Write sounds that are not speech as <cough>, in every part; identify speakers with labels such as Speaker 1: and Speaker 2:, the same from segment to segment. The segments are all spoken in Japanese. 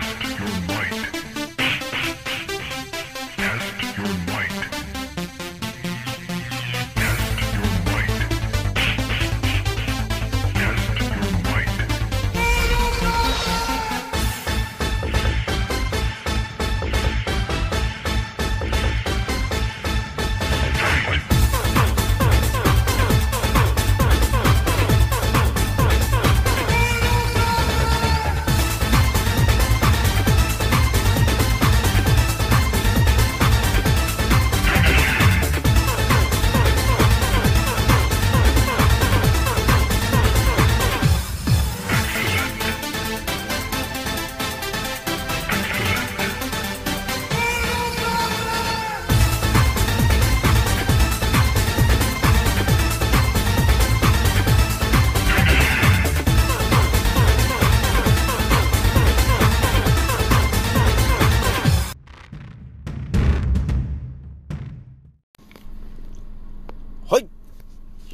Speaker 1: Test your might.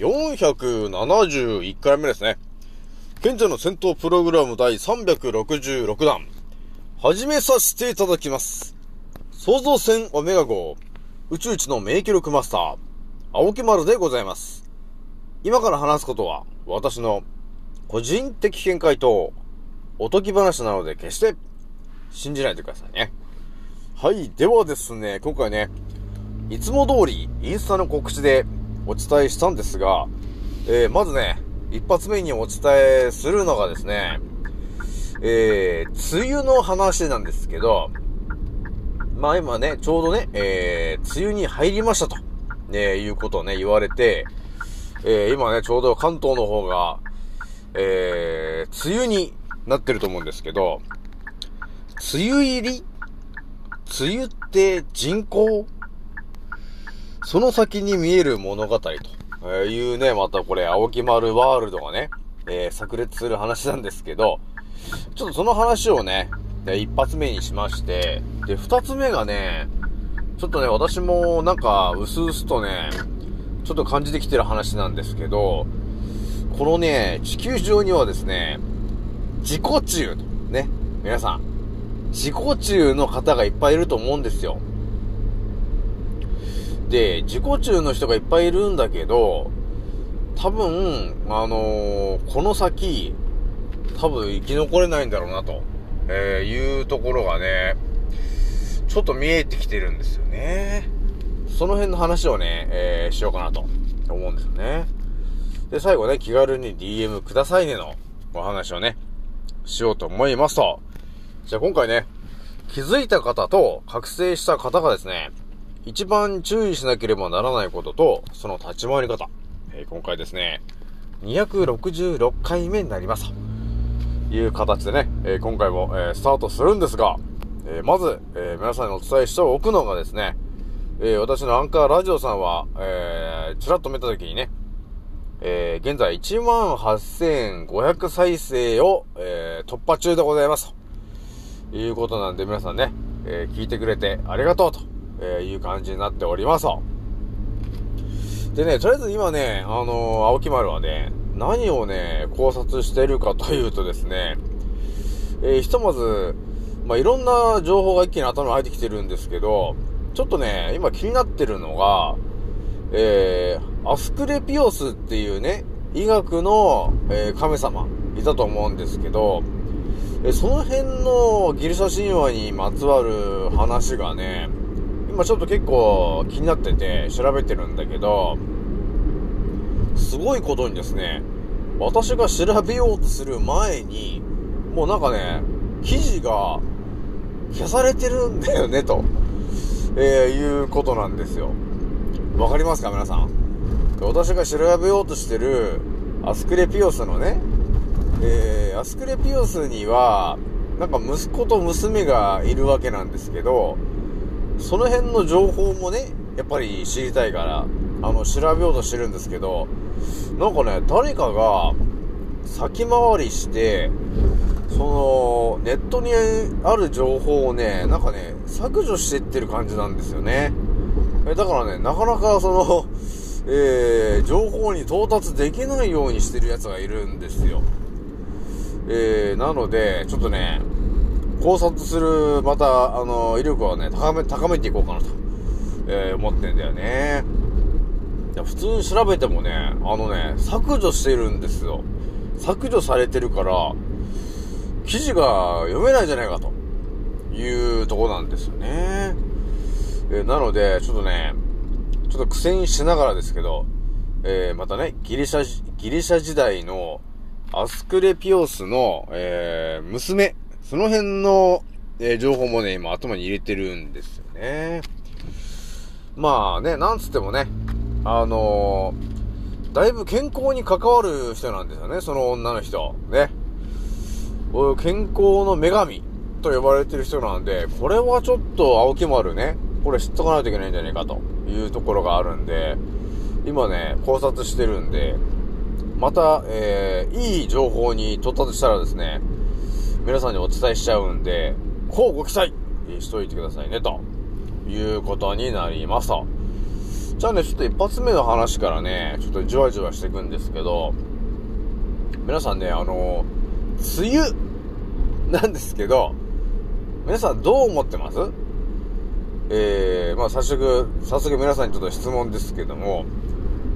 Speaker 2: 471回目ですね。現在の戦闘プログラム第366弾。始めさせていただきます。創造船オメガ号、宇宙一の名記録マスター、青木丸でございます。今から話すことは、私の個人的見解と、おとぎ話なので決して信じないでくださいね。はい。ではですね、今回ね、いつも通りインスタの告知でお伝えしたんですが、えー、まずね、一発目にお伝えするのがですね、えー、梅雨の話なんですけど、まあ今ね、ちょうどね、えー、梅雨に入りましたと、ね、いうことをね、言われて、えー、今ね、ちょうど関東の方が、えー、梅雨になってると思うんですけど、梅雨入り？梅雨って人口？その先に見える物語というね、またこれ、青木丸ワールドがね、えー炸裂する話なんですけど、ちょっとその話をね、一発目にしまして、で、二つ目がね、ちょっとね、私もなんか、うすうすとね、ちょっと感じてきてる話なんですけど、このね、地球上にはですね、自己中と、ね、皆さん、自己中の方がいっぱいいると思うんですよ。で、自己中の人がいっぱいいるんだけど、多分、あのーこの先、多分生き残れないんだろうなと、えーいうところがね、ちょっと見えてきてるんですよね。その辺の話をね、えーしようかなと思うんですよね。で、最後ね、気軽に DM くださいねのお話をね、しようと思いますと。じゃあ今回ね、気づいた方と覚醒した方がですね、一番注意しなければならないことと、その立ち回り方。えー今回ですね、266回目になります。という形でね、えー今回も、えースタートするんですが、えーまず、えー皆さんにお伝えしておくのがですね、えー私のアンカーラジオさんは、えー、ちらっと見たときにね、えー現在18,500再生を、えー突破中でございます。ということなんで皆さんね、えー聞いてくれてありがとうと。えーいう感じになっておりますと。でね、とりあえず今ね、あのー青木丸はね、何をね、考察してるかというとですね、えーひとまず、まあ、いろんな情報が一気に頭に入ってきてるんですけど、ちょっとね、今気になってるのが、えー、アスクレピオスっていうね、医学の、え神様、いたと思うんですけど、えその辺のギリシャ神話にまつわる話がね、今ちょっと結構気になってて調べてるんだけど、すごいことにですね、私が調べようとする前に、もうなんかね、記事が消されてるんだよね、と、えーいうことなんですよ。わかりますか皆さん？私が調べようとしてるアスクレピオスのね、えーアスクレピオスには、なんか息子と娘がいるわけなんですけど、その辺の情報もね、やっぱり知りたいから、あの、調べようとしてるんですけど、なんかね、誰かが先回りして、その、ネットにある情報をね、なんかね、削除してってる感じなんですよね。えだからね、なかなかその、えー、情報に到達できないようにしてる奴がいるんですよ。えー、なので、ちょっとね、考察する、また、あの、威力をね、高め、高めていこうかなと、えー思ってんだよね。いや普通に調べてもね、あのね、削除してるんですよ。削除されてるから、記事が読めないじゃないかというとこなんですよね。えーなので、ちょっとね、ちょっと苦戦しながらですけど、えーまたね、ギリシャ、ギリシャ時代のアスクレピオスの、えー娘、その辺の、えー情報もね、今頭に入れてるんですよね。まあね、なんつってもね、あのーだいぶ健康に関わる人なんですよね、その女の人。ね。健康の女神と呼ばれてる人なんで、これはちょっと青木丸ね、これ知っとかないといけないんじゃないかというところがあるんで、今ね、考察してるんで、また、えー、いい情報に到達したらですね、皆さんにお伝えしちゃうんで、こうご期待しといてくださいね、ということになりますと。じゃあね、ちょっと一発目の話からね、ちょっとじわじわしていくんですけど、皆さんね、あの梅雨 <laughs> なんですけど、皆さんどう思ってます？えー、まあ早速、早速皆さんにちょっと質問ですけども、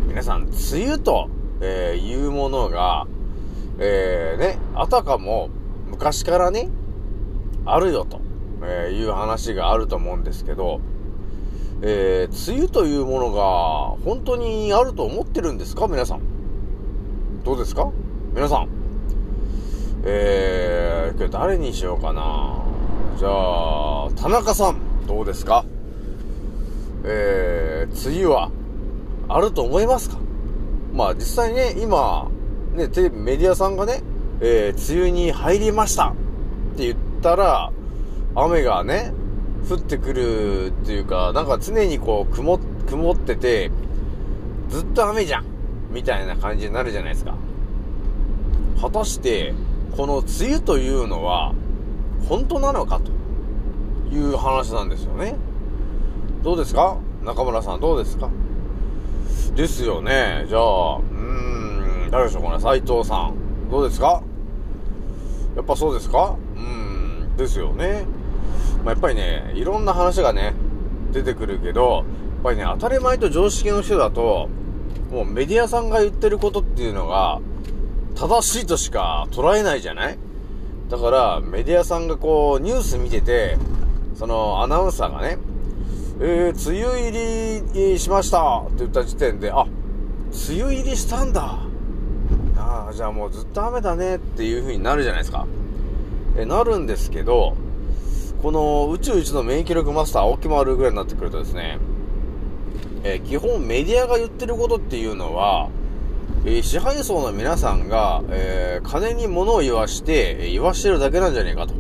Speaker 2: 皆さん、梅雨と、えーいうものが、えー、ね、あたかも昔からね、あるよと、えいう話があると思うんですけど、えー、梅雨というものが本当にあると思ってるんですか？皆さん。どうですか？皆さん。えー、今日誰にしようかな。じゃあ、田中さん、どうですか？えー、梅雨は、あると思いますか？まあ実際ね、今、ね、テレビ、メディアさんがね、えー、梅雨に入りましたって言ったら、雨がね、降ってくるっていうか、なんか常にこう、曇っ、曇ってて、ずっと雨じゃんみたいな感じになるじゃないですか。果たして、この梅雨というのは、本当なのかという話なんですよね。どうですか？中村さんどうですか？ですよね。じゃあ、うーん、誰でしょうかね？斉藤さん。どうですか？やっぱそうですか？うん、ですよね。まあ、やっぱりね、いろんな話がね、出てくるけど、やっぱりね、当たり前と常識の人だと、もうメディアさんが言ってることっていうのが、正しいとしか捉えないじゃない？だから、メディアさんがこう、ニュース見てて、その、アナウンサーがね、えー、梅雨入りしましたって言った時点で、あ、梅雨入りしたんだ。ああ、じゃあもうずっと雨だねっていう風になるじゃないですか。え、なるんですけど、この宇宙一の免疫力マスター、青木丸ぐらいになってくるとですね、え基本メディアが言ってることっていうのは、え支配層の皆さんが、えー金に物を言わして、言わしてるだけなんじゃねえかと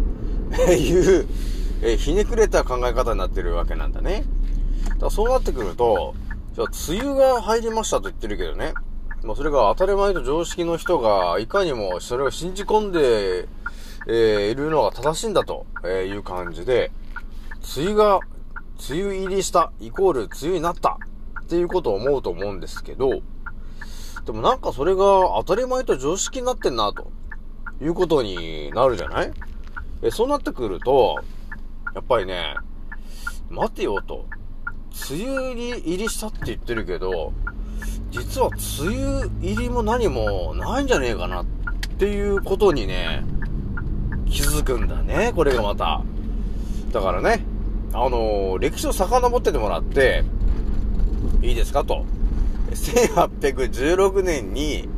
Speaker 2: いう、えひねくれた考え方になってるわけなんだね。だそうなってくると、じゃあ梅雨が入りましたと言ってるけどね、まあそれが当たり前と常識の人が、いかにもそれを信じ込んで、えーいるのが正しいんだという感じで、梅雨が、梅雨入りした、イコール梅雨になったっていうことを思うと思うんですけど、でもなんかそれが当たり前と常識になってんな、ということになるじゃない？え、そうなってくると、やっぱりね、待てよと。梅雨入りしたって言ってるけど、実は梅雨入りも何もないんじゃねえかなっていうことにね、気づくんだね、これがまた。だからね、あのー歴史を遡っててもらって、いいですかと。1816年に、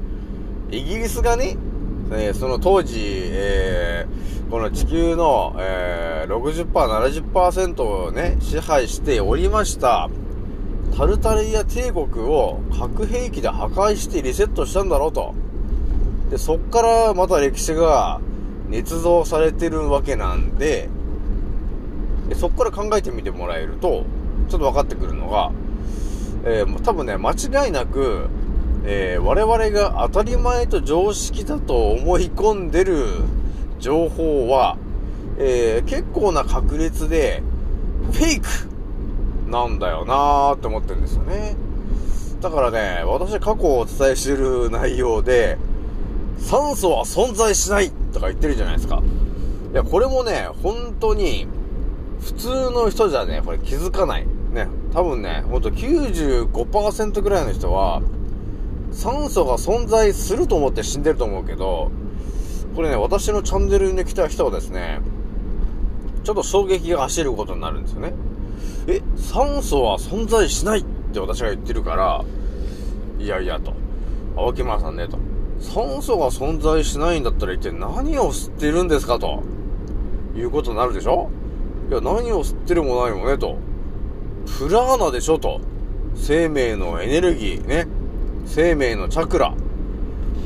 Speaker 2: イギリスがね、えーその当時、えーこの地球の、えー、60%、70%をね、支配しておりました、タルタリア帝国を核兵器で破壊してリセットしたんだろうと。で、そっからまた歴史が捏造されてるわけなんで、でそっから考えてみてもらえると、ちょっと分かってくるのが、えーもう多分ね、間違いなく、えー我々が当たり前と常識だと思い込んでる情報は、えー結構な確率で、フェイクなんだよなーって思ってるんですよね。だからね、私過去をお伝えしてる内容で、酸素は存在しないとか言ってるじゃないですか。いや、これもね、本当に、普通の人じゃね、これ気づかない。ね、多分ね、ほんと95%ぐらいの人は、酸素が存在すると思って死んでると思うけど、これね、私のチャンネルに来た人はですね、ちょっと衝撃が走ることになるんですよね。え、酸素は存在しないって私が言ってるから、いやいやと。青木村さんねと。酸素が存在しないんだったら一体何を吸ってるんですか？と。いうことになるでしょいや、何を吸ってるもないもねと。プラーナでしょ？と。生命のエネルギーね。生命のチャクラ。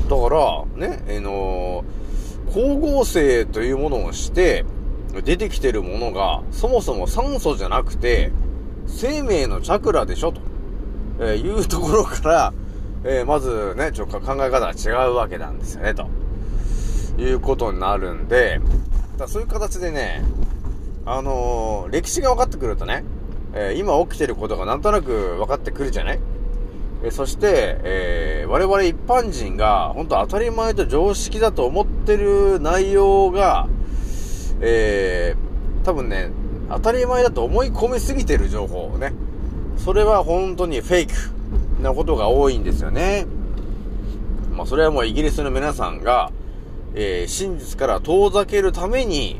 Speaker 2: だから、ね、あのー、光合成というものをして、出てきてるものが、そもそも酸素じゃなくて、生命のチャクラでしょと、えーいうところから、えーまずね、ちょっと考え方が違うわけなんですよね、と。いうことになるんで、だそういう形でね、あのー歴史が分かってくるとね、えー今起きてることがなんとなく分かってくるじゃない？えーそして、えー我々一般人が本当当たり前と常識だと思ってる内容が、えー多分ね、当たり前だと思い込みすぎてる情報をね、それは本当にフェイクなことが多いんですよね。まあそれはもうイギリスの皆さんが、えー真実から遠ざけるために、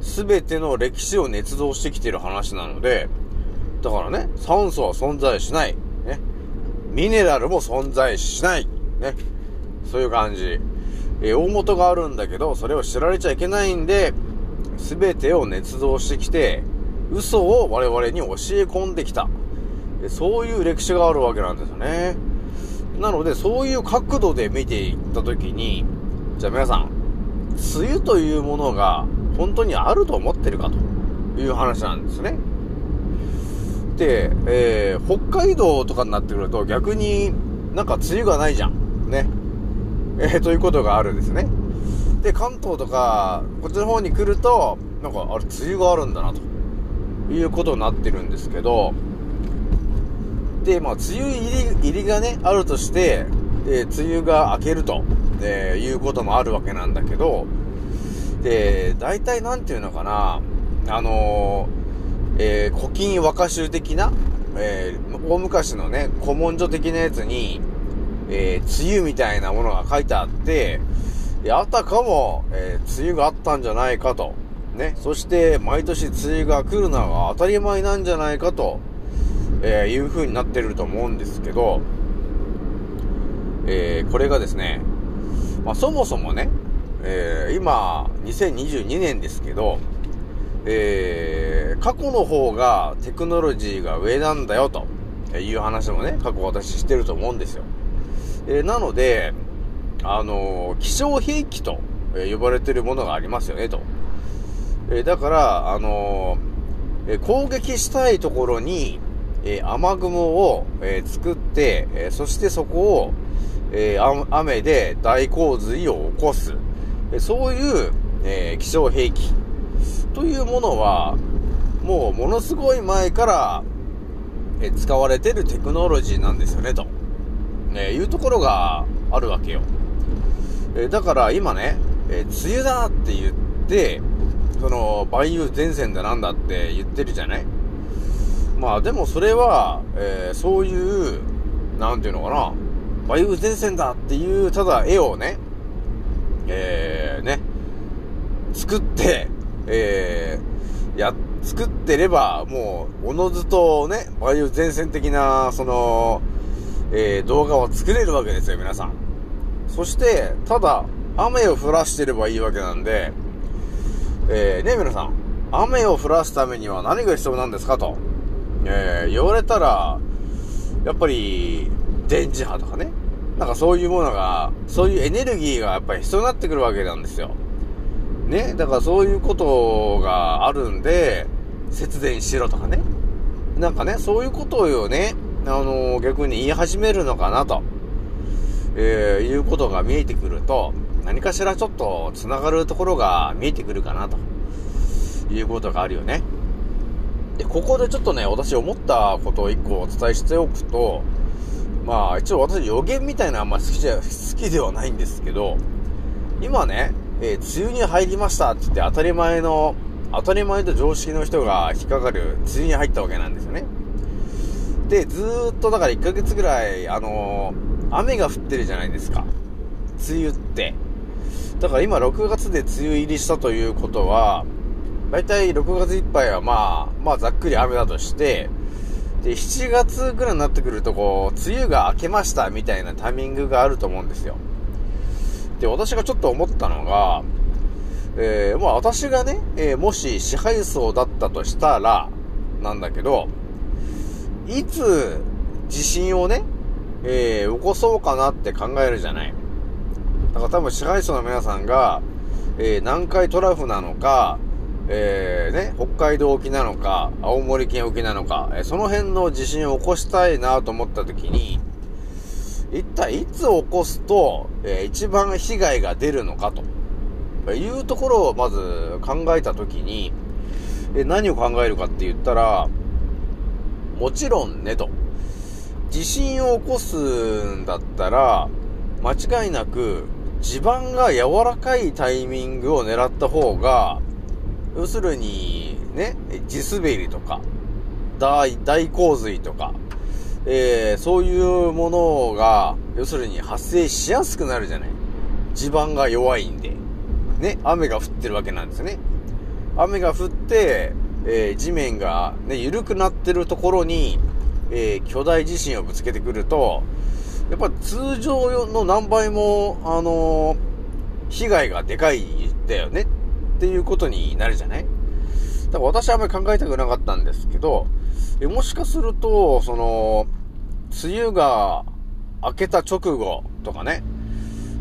Speaker 2: すべての歴史を捏造してきてる話なので、だからね、酸素は存在しない。ね。ミネラルも存在しない。ね。そういう感じ。えー大元があるんだけど、それを知られちゃいけないんで、すべてを捏造してきて、嘘を我々に教え込んできた。そういう歴史があるわけなんですよね。なので、そういう角度で見ていったときに、じゃあ皆さん、梅雨というものが本当にあると思ってるかという話なんですね。で、えー北海道とかになってくると逆になんか梅雨がないじゃん。ね。えーということがあるんですね。で、関東とか、こっちの方に来ると、なんか、あれ、梅雨があるんだな、と。いうことになってるんですけど、で、まあ、梅雨入り、入りがね、あるとして、で、梅雨が明けると、えいうこともあるわけなんだけど、で、大体なんていうのかな、あのーえー古今和歌集的な、えー大昔のね、古文書的なやつに、えー梅雨みたいなものが書いてあって、であたかも、えー梅雨があったんじゃないかと。ね。そして、毎年梅雨が来るのが当たり前なんじゃないかと、えーいう風になってると思うんですけど、えーこれがですね、まあ、そもそもね、えー今、2022年ですけど、えー過去の方がテクノロジーが上なんだよという話もね、過去私してると思うんですよ。えーなので、あの気象兵器と呼ばれているものがありますよねと。えだから、あのえ攻撃したいところに、え雨雲を、え作って、えそしてそこを、えー雨で大洪水を起こす。えそういう、え気象兵器というものは、もうものすごい前から、え使われてるテクノロジーなんですよね、と、ね、いうところがあるわけよ。えだから今ね、え梅雨だって言って、その、梅雨前線だなんだって言ってるじゃない？まあでもそれは、えーそういう、なんていうのかな、梅雨前線だっていう、ただ絵をね、えー、ね、作って、えー、や、作ってれば、もう、おのずとね、梅雨前線的な、その、えー、動画を作れるわけですよ、皆さん。そして、ただ、雨を降らしてればいいわけなんで、えー、ね、皆さん、雨を降らすためには何が必要なんですかと、えー、言われたら、やっぱり、電磁波とかね、なんかそういうものが、そういうエネルギーがやっぱり必要になってくるわけなんですよ。ね、だからそういうことがあるんで、節電しろとかね。なんかね、そういうことをね、あの逆に言い始めるのかなと、えーいうことが見えてくると、何かしらちょっと繋がるところが見えてくるかなと、いうことがあるよね。で、ここでちょっとね、私思ったことを一個お伝えしておくと、まあ、一応私予言みたいなあんま好きじゃ、好きではないんですけど、今ね、えー梅雨に入りましたって言って当たり前の、当たり前と常識の人が引っかかる梅雨に入ったわけなんですよね。で、ずーっとだから1ヶ月ぐらい、あのー雨が降ってるじゃないですか。梅雨って。だから今6月で梅雨入りしたということは、だいたい6月いっぱいはまあ、まあざっくり雨だとして、で、7月ぐらいになってくるとこう、梅雨が明けましたみたいなタイミングがあると思うんですよ。で、私がちょっと思ったのが、えー、まあ私がね、えーもし支配層だったとしたら、なんだけど、いつ地震をね、えー起こそうかなって考えるじゃない。だから多分支配層の皆さんが、えー南海トラフなのか、えーね、北海道沖なのか、青森県沖なのか、えーその辺の地震を起こしたいなと思った時に、一体いつ起こすと、えー一番被害が出るのかというところをまず考えた時に、えー何を考えるかって言ったら、もちろんねと。地震を起こすんだったら、間違いなく地盤が柔らかいタイミングを狙った方が、要するに、ね、地滑りとか、大、大洪水とか、えー、そういうものが、要するに発生しやすくなるじゃない。地盤が弱いんで。ね、雨が降ってるわけなんですね。雨が降って、えー地面がね、緩くなってるところに、えー巨大地震をぶつけてくると、やっぱ通常の何倍も、あのー被害がでかいんだよねっていうことになるじゃない？だから私はあんまり考えたくなかったんですけど、えもしかすると、その、梅雨が明けた直後とかね、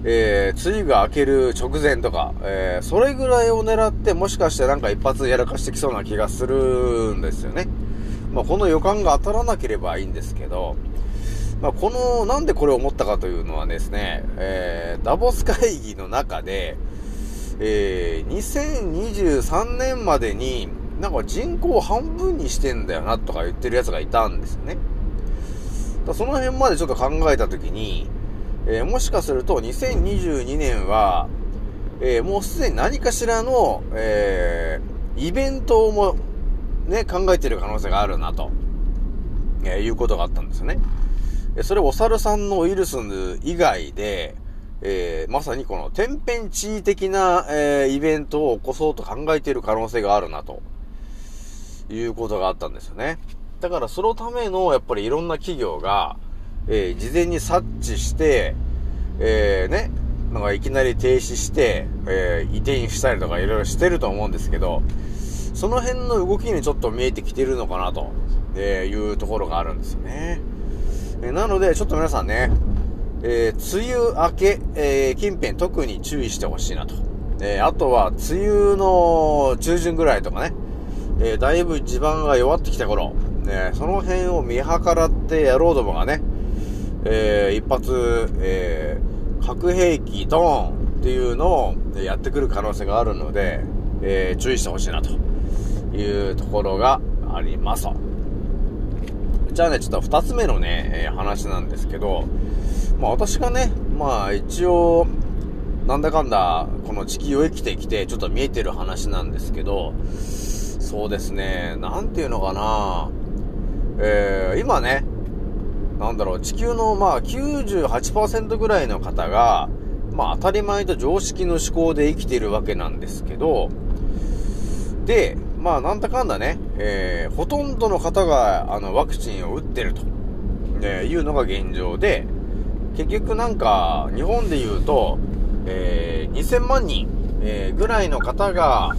Speaker 2: えー、梅雨が明ける直前とか、えー、それぐらいを狙って、もしかしてなんか一発やらかしてきそうな気がするんですよね。まあ、この予感が当たらなければいいんですけど、まあ、この、なんでこれを思ったかというのはですね、えー、ダボス会議の中で、えー、2023年までに、なんか人口半分にしてんだよなとか言ってる奴がいたんですよね。だその辺までちょっと考えたときに、えーもしかすると2022年は、えーもうすでに何かしらの、えーイベントをもね、考えてる可能性があるなと、えーいうことがあったんですよね。えそれお猿さんのウイルス以外で、えーまさにこの天変地異的な、えーイベントを起こそうと考えている可能性があるなと、いうことがあったんですよね。だからそのための、やっぱりいろんな企業が、えー事前に察知して、えーね、なんかいきなり停止して、えー移転したりとかいろいろしてると思うんですけど、その辺の動きにちょっと見えてきてるのかなと、えいうところがあるんですよね。えなので、ちょっと皆さんね、えー梅雨明け、えー近辺特に注意してほしいなと。えーあとは、梅雨の中旬ぐらいとかね、えだいぶ地盤が弱ってきた頃、ね、その辺を見計らって野郎どもがね、えー一発、えー核兵器ドーンっていうのをやってくる可能性があるので、えー注意してほしいなというところがあります。じゃあね、ちょっと二つ目のね、えー話なんですけど、まあ私がね、まあ一応、なんだかんだ、この地球を生きてきて、ちょっと見えてる話なんですけど、そうですね、なんていうのかな、えー、今ね、なんだろう、地球のまあ98%ぐらいの方が、まあ当たり前と常識の思考で生きてるわけなんですけど、で、まあなんだかんだね、えー、ほとんどの方があのワクチンを打ってると、えーいうのが現状で、結局なんか日本で言うと、えー、2000万人、えーぐらいの方が、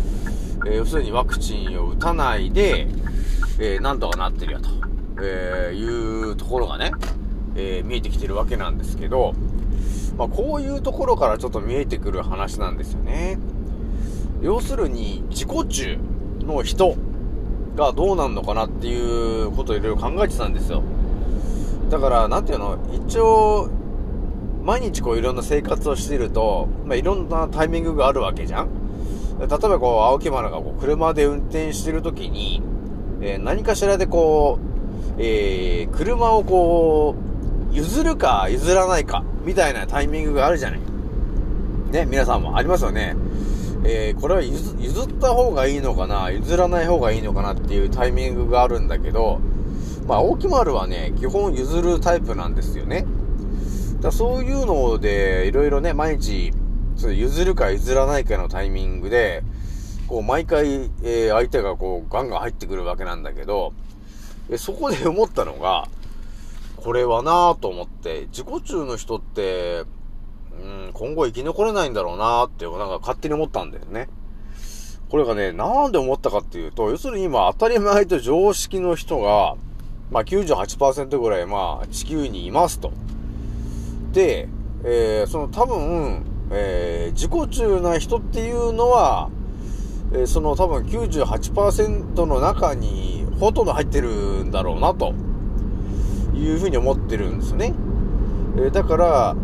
Speaker 2: えー要するにワクチンを打たないで、えーなんとかなってるよと、えーいうところがね、え見えてきてるわけなんですけど、まあこういうところからちょっと見えてくる話なんですよね。要するに自己中の人がどうなんのかなっていうことをいろいろ考えてたんですよ。だから、なんていうの、一応、毎日こういろんな生活をしていると、まあ、いろんなタイミングがあるわけじゃん例えばこう、青木丸がこう車で運転してるときに、えー何かしらでこう、えー車をこう、譲るか譲らないか、みたいなタイミングがあるじゃない。ね、皆さんもありますよね。えー、これは譲った方がいいのかな、譲らない方がいいのかなっていうタイミングがあるんだけど、まあ、大木丸はね、基本譲るタイプなんですよね。だそういうので、いろいろね、毎日、譲るか譲らないかのタイミングで、こう、毎回、えー、相手がこう、ガンガン入ってくるわけなんだけど、えそこで思ったのが、これはなぁと思って、自己中の人って、うん、今後生き残れないんだろうなーって、なんか勝手に思ったんだよね。これがね、なんで思ったかっていうと、要するに今当たり前と常識の人が、まあ98%ぐらいまあ地球にいますと。で、えー、その多分、えー、自己中な人っていうのは、えー、その多分98%の中にほとんど入ってるんだろうなというふうに思ってるんですね。えー、だから、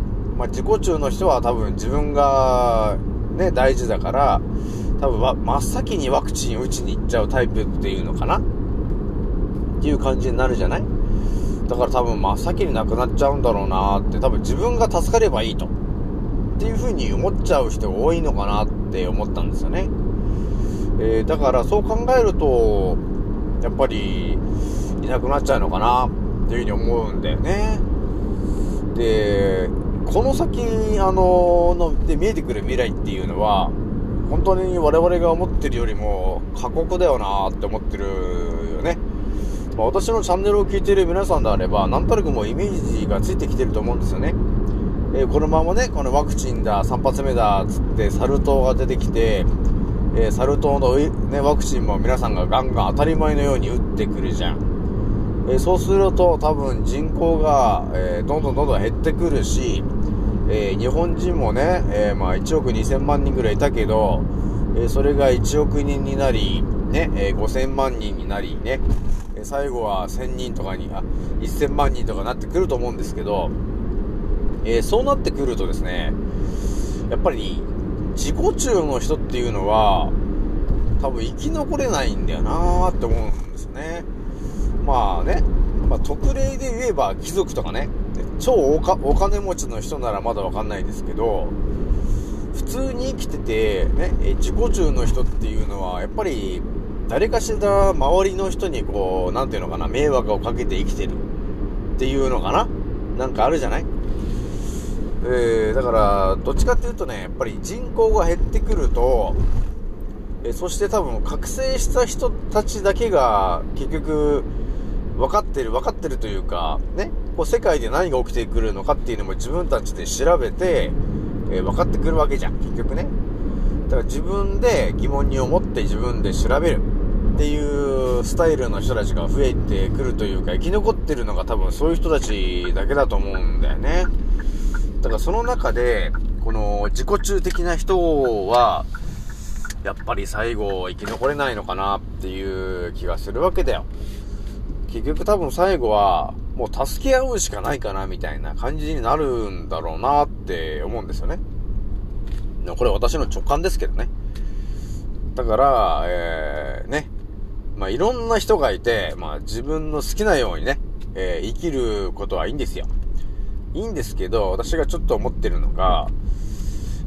Speaker 2: まあ、自己中の人は多分自分がね、大事だから、多分真っ先にワクチン打ちに行っちゃうタイプっていうのかな？っていう感じになるじゃない？だから多分真っ先に亡くなっちゃうんだろうなって、多分自分が助かればいいと。っていう風に思っちゃう人が多いのかなって思ったんですよね。えー、だからそう考えると、やっぱり、いなくなっちゃうのかなっていう風に思うんだよね。で、この先、あのの、で見えてくる未来っていうのは、本当に我々が思ってるよりも過酷だよなって思ってるよね。まあ、私のチャンネルを聞いている皆さんであれば、なんとなくもうイメージがついてきてると思うんですよね。えー、このままね、このワクチンだ、3発目だ、つってサル痘が出てきて、えー、サル痘の、ね、ワクチンも皆さんがガンガン当たり前のように打ってくるじゃん。えー、そうすると多分人口が、えどんどんどんどん減ってくるし、え日本人もね、えまあ1億2000万人ぐらいいたけど、えそれが1億人になり、ね、え5000万人になりね、最後は1000人とかに、あ、1000万人とかなってくると思うんですけど、え、そうなってくるとですね、やっぱり、自己中の人っていうのは、多分生き残れないんだよなーって思うんですね。まあね、まあ、特例で言えば貴族とかね、超お金持ちの人ならまだわかんないですけど、普通に生きてて、ね、自己中の人っていうのは、やっぱり誰かしら周りの人にこう、なんていうのかな、迷惑をかけて生きてる。っていうのかな。なんかあるじゃない？えー、だから、どっちかっていうとね、やっぱり人口が減ってくると、えー、そして多分覚醒した人たちだけが結局分かってる、分かってるというか、ね、こう世界で何が起きてくるのかっていうのも自分たちで調べて、えー、分かってくるわけじゃん、結局ね。だから自分で疑問に思って自分で調べる。っていうスタイルの人たちが増えてくるというか、生き残ってるのが多分そういう人たちだけだと思うんだよね。だからその中で、この自己中的な人は、やっぱり最後生き残れないのかなっていう気がするわけだよ。結局多分最後は、もう助け合うしかないかなみたいな感じになるんだろうなって思うんですよね。これ私の直感ですけどね。だから、えー、ね、まあ、いろんな人がいて、まあ、自分の好きなようにね、えー、生きることはいいんですよ。いいんですけど、私がちょっと思ってるのが、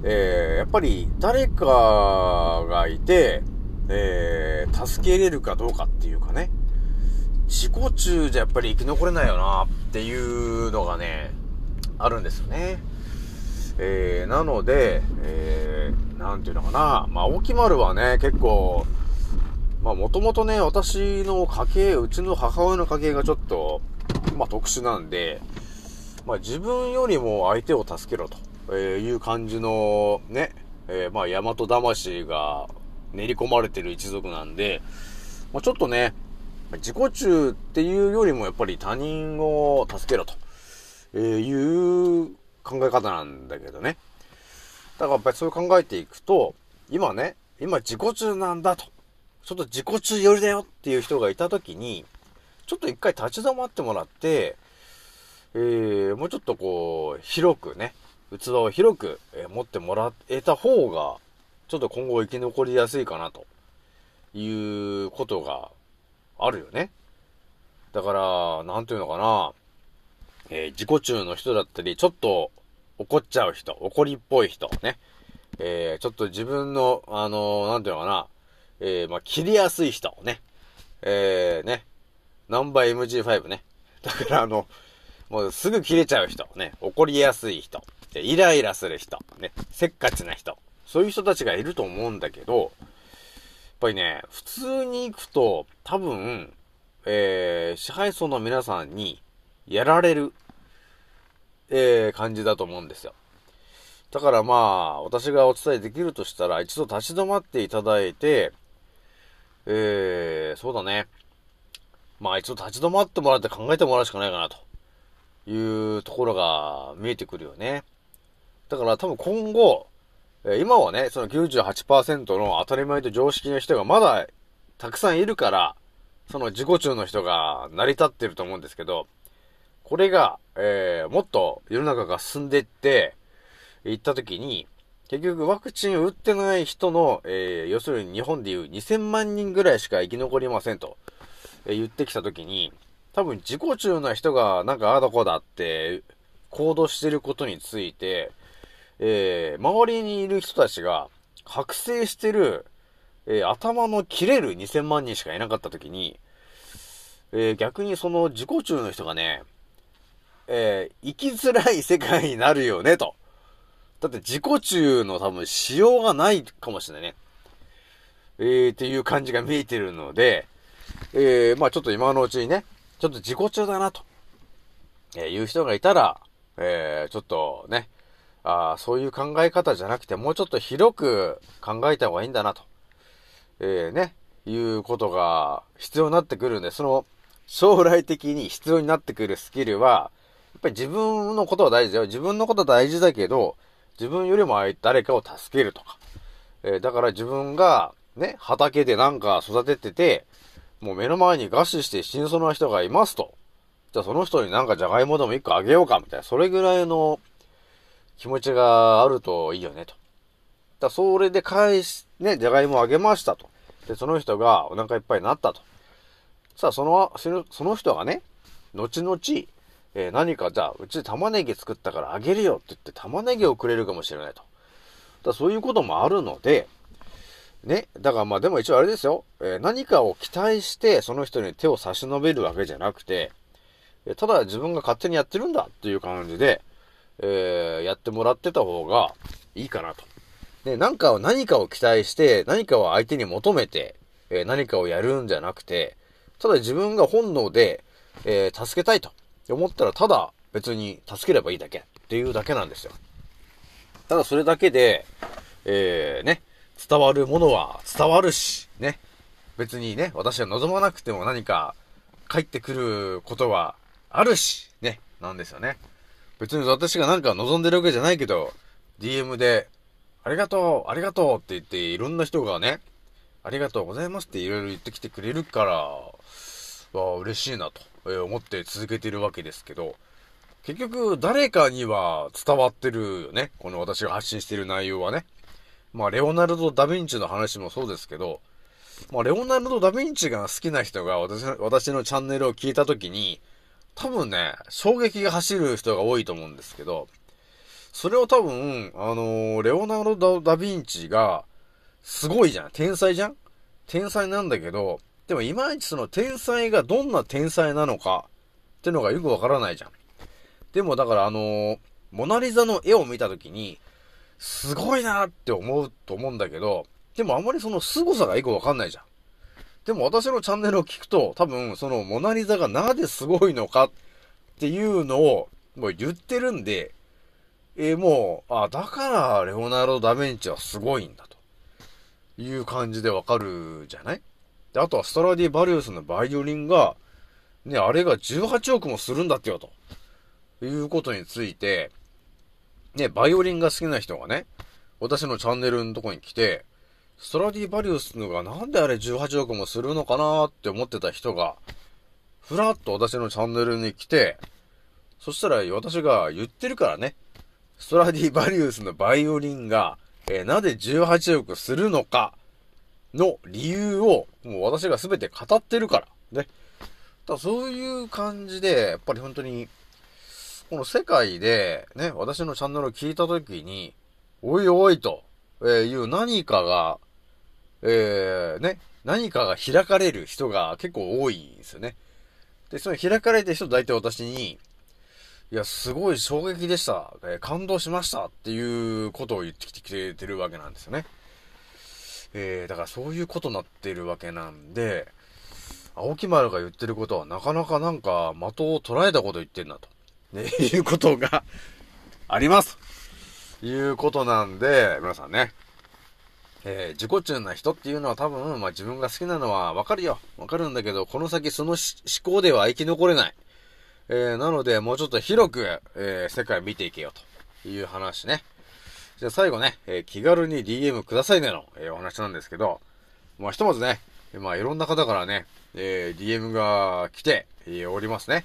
Speaker 2: えー、やっぱり誰かがいて、えー、助けれるかどうかっていうかね、自己中じゃやっぱり生き残れないよなっていうのがね、あるんですよね。えー、なので、えー、なんていうのかな、まあ、大木丸はね、結構、まあもともとね、私の家系、うちの母親の家系がちょっと、まあ特殊なんで、まあ自分よりも相手を助けろという感じのね、えー、まあ大和魂が練り込まれてる一族なんで、まあちょっとね、自己中っていうよりもやっぱり他人を助けろという考え方なんだけどね。だからやっぱりそう考えていくと、今ね、今自己中なんだと。ちょっと自己中寄りだよっていう人がいたときに、ちょっと一回立ち止まってもらって、えー、もうちょっとこう、広くね、器を広く、え、持ってもらえた方が、ちょっと今後生き残りやすいかなということがあるよね。だから、なんていうのかな、えー、自己中の人だったり、ちょっと怒っちゃう人、怒りっぽい人、ね。えー、ちょっと自分の、あのーなんていうのかな、えー、まあ、切りやすい人ね。えー、ね。ナンバー MG5 ね。だからあの、もうすぐ切れちゃう人、ね。怒りやすい人、でイライラする人、ね。せっかちな人。そういう人たちがいると思うんだけど、っぱりね、普通に行くと、多分、えー、支配層の皆さんにやられる、えー、感じだと思うんですよ。だからまあ、私がお伝えできるとしたら、一度立ち止まっていただいて、えー、そうだね。まあ一度立ち止まってもらって考えてもらうしかないかな、というところが見えてくるよね。だから多分今後、え今はね、その98%の当たり前と常識の人がまだたくさんいるから、その自己中の人が成り立ってると思うんですけど、これが、えー、もっと世の中が進んでいって、行った時に、結局ワクチンを打ってない人の、えー、要するに日本でいう2000万人ぐらいしか生き残りませんと、えー言ってきた時に、多分自己中な人がなんかああだこうだって行動してることについて、えー、周りにいる人たちが覚醒してる、えー頭の切れる2000万人しかいなかった時に、えー逆にその自己中の人がね、えー生きづらい世界になるよね、と。だって自己中の多分しようがないかもしれないね。えー、っていう感じが見えてるので、えー、まあちょっと今のうちにね、ちょっと自己中だなと、えー、いう人がいたら、えー、ちょっとね、あそういう考え方じゃなくて、もうちょっと広く考えた方がいいんだなと、えー、ね、いうことが必要になってくるんで、その、将来的に必要になってくるスキルは、やっぱり自分のことは大事だよ。自分のことは大事だけど、自分よりも誰かを助けるとか。えーだから自分が、ね、畑でなんか育ててて、もう目の前に餓死して死にそうな人がいますと。じゃあその人になんかじゃがいもでも一個あげようか、みたいな。それぐらいの気持ちがあるといいよね、と。だそれで返し、ね、じゃがいもあげましたと。で、その人がお腹いっぱいになったと。さあ、その、その人がね、後々、えー何かじゃあ、うち玉ねぎ作ったからあげるよって言って玉ねぎをくれるかもしれないと。だそういうこともあるので、ね、だからまあでも一応あれですよ、えー何かを期待してその人に手を差し伸べるわけじゃなくて、ただ自分が勝手にやってるんだっていう感じで、えーやってもらってた方がいいかなと。ね、なんかを、何かを期待して、何かを相手に求めて、えー何かをやるんじゃなくて、ただ自分が本能で、えー助けたいと思ったら、ただ別に助ければいいだけっていうだけなんですよ。ただそれだけで、えー、ね、伝わるものは伝わるし、ね。別にね、私は望まなくても何か返ってくることはあるし、ね、なんですよね。別に私が何か望んでるわけじゃないけど、DM で、ありがとう、ありがとうって言って、いろんな人がね、ありがとうございますっていろいろ言ってきてくれるから、わ、嬉しいなと思って続けてるわけですけど、結局誰かには伝わってるよね。この私が発信してる内容はね。まあ、レオナルド・ダ・ヴィンチの話もそうですけど、まあ、レオナルド・ダ・ヴィンチが好きな人が私の私のチャンネルを聞いたときに、多分ね、衝撃が走る人が多いと思うんですけど、それを多分、あのーレオナルド・ダ・ヴィンチが、すごいじゃん。天才じゃん？天才なんだけど、でもいまいちその天才がどんな天才なのかってのがよくわからないじゃん。でもだからあのーモナリザの絵を見たときに、すごいなって思うと思うんだけど、でもあまりその凄さがよくわかんないじゃん。でも私のチャンネルを聞くと、多分そのモナリザがなぜすごいのかっていうのをもう言ってるんで、えーもう、あ、だからレオナルド・ダ・ヴィンチはすごいんだと。いう感じでわかるじゃない？で、あとはストラディバリウスのバイオリンが、ね、あれが18億もするんだってよと。いうことについて、ね、バイオリンが好きな人がね、私のチャンネルのとこに来て、ストラディバリウスのがなんであれ18億もするのかなって思ってた人が、ふらっと私のチャンネルに来て、そしたら私が言ってるからね、ストラディバリウスのバイオリンが、えーなぜ18億するのかの理由を、もう私が全て語ってるから。ね。だそういう感じで、やっぱり本当に、この世界で、ね、私のチャンネルを聞いたときに、おいおいと、えーいう何かが、えー、ね、何かが開かれる人が結構多いんですよね。で、その開かれてる人大体私に、いや、すごい衝撃でした。えー感動しましたっていうことを言ってきてくれてるわけなんですよね。えー、だからそういうことになってるわけなんで、青木丸が言ってることはなかなかなんか的を捉えたこと言ってんなと。ね、<laughs> いうことがあります。いうことなんで、皆さんね、えー自己中な人っていうのは多分、まあ自分が好きなのはわかるよ。わかるんだけど、この先その思考では生き残れない。えーなので、もうちょっと広く、えー世界見ていけよという話ね。じゃあ最後ね、え気軽に DM くださいねの、えお話なんですけど、まあひとまずね、まあいろんな方からね、え DM が来て、えおりますね。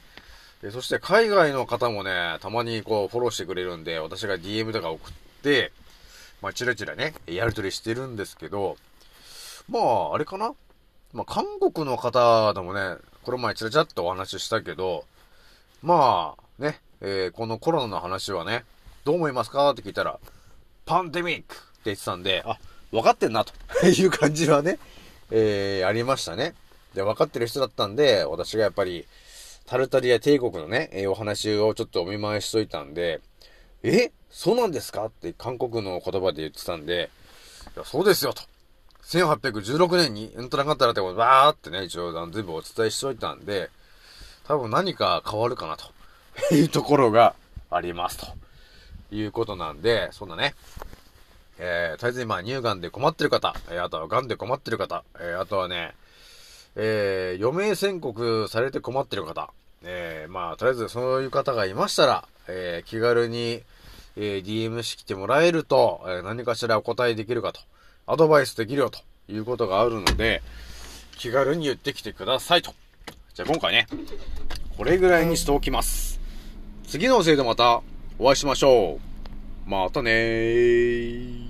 Speaker 2: えそして海外の方もね、たまにこうフォローしてくれるんで、私が DM とか送って、まあチラチラね、やりとりしてるんですけど、まあ、あれかなまあ韓国の方でもね、この前チラチラっとお話ししたけど、まあ、ね、えーこのコロナの話はね、どう思いますかって聞いたら、パンデミックって言ってたんで、あ、分かってんな、と <laughs> いう感じはね、えーありましたね。で、分かってる人だったんで、私がやっぱり、タルタリア帝国のね、えーお話をちょっとお見舞いしといたんで、え？そうなんですか？って韓国の言葉で言ってたんで、いや、そうですよ、と。1816年にエントラがあったらってことバーってね、一応全部お伝えしといたんで、多分何か変わるかなと。<laughs> いうところがありますと。いうことなんで、そんなね、えー、とりあえず今乳がんで困ってる方、えーあとは癌で困ってる方、えーあとはね、えー、余命宣告されて困ってる方、えー、まあ、とりあえずそういう方がいましたら、えー、気軽に、えー、DM してきてもらえると、えー何かしらお答えできるかと、アドバイスできるよということがあるので、気軽に言ってきてくださいと。じゃあ今回ね、これぐらいにしておきます。次のせいでまたお会いしましょう。またねー。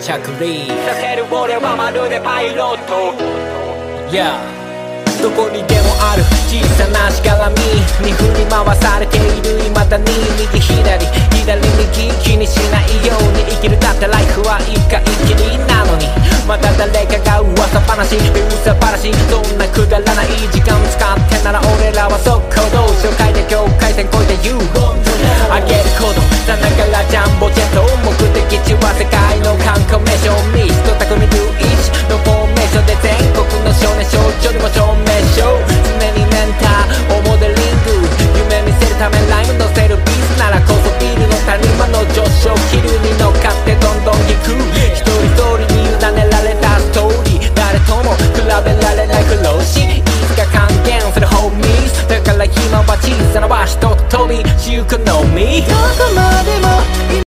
Speaker 3: 着陸。させる俺はまるでパイロット Yeah どこにでもある小さなしがらみ。に振り回されている。未だに右左。左右気にしないように生きるだってライフは一回きりなのにまた誰かが噂話噂話そん。なくだらない時間使ってなら俺らは速攻動紹介で境界線越えて You あげることさながらジャンボジェット目的地は世界の観光名所ミスト匠ルイチのフォーメーションで全国の少年少女にも証明しよう常にメンターをモデリング夢見せるためライの上昇気流に乗っかってどんどん行く。一人一人に委ねられたストーリー。誰とも比べられない苦労し。いつか還元するホーミーだから今は小さな場所と飛びしゆくのみ。
Speaker 4: どこまでも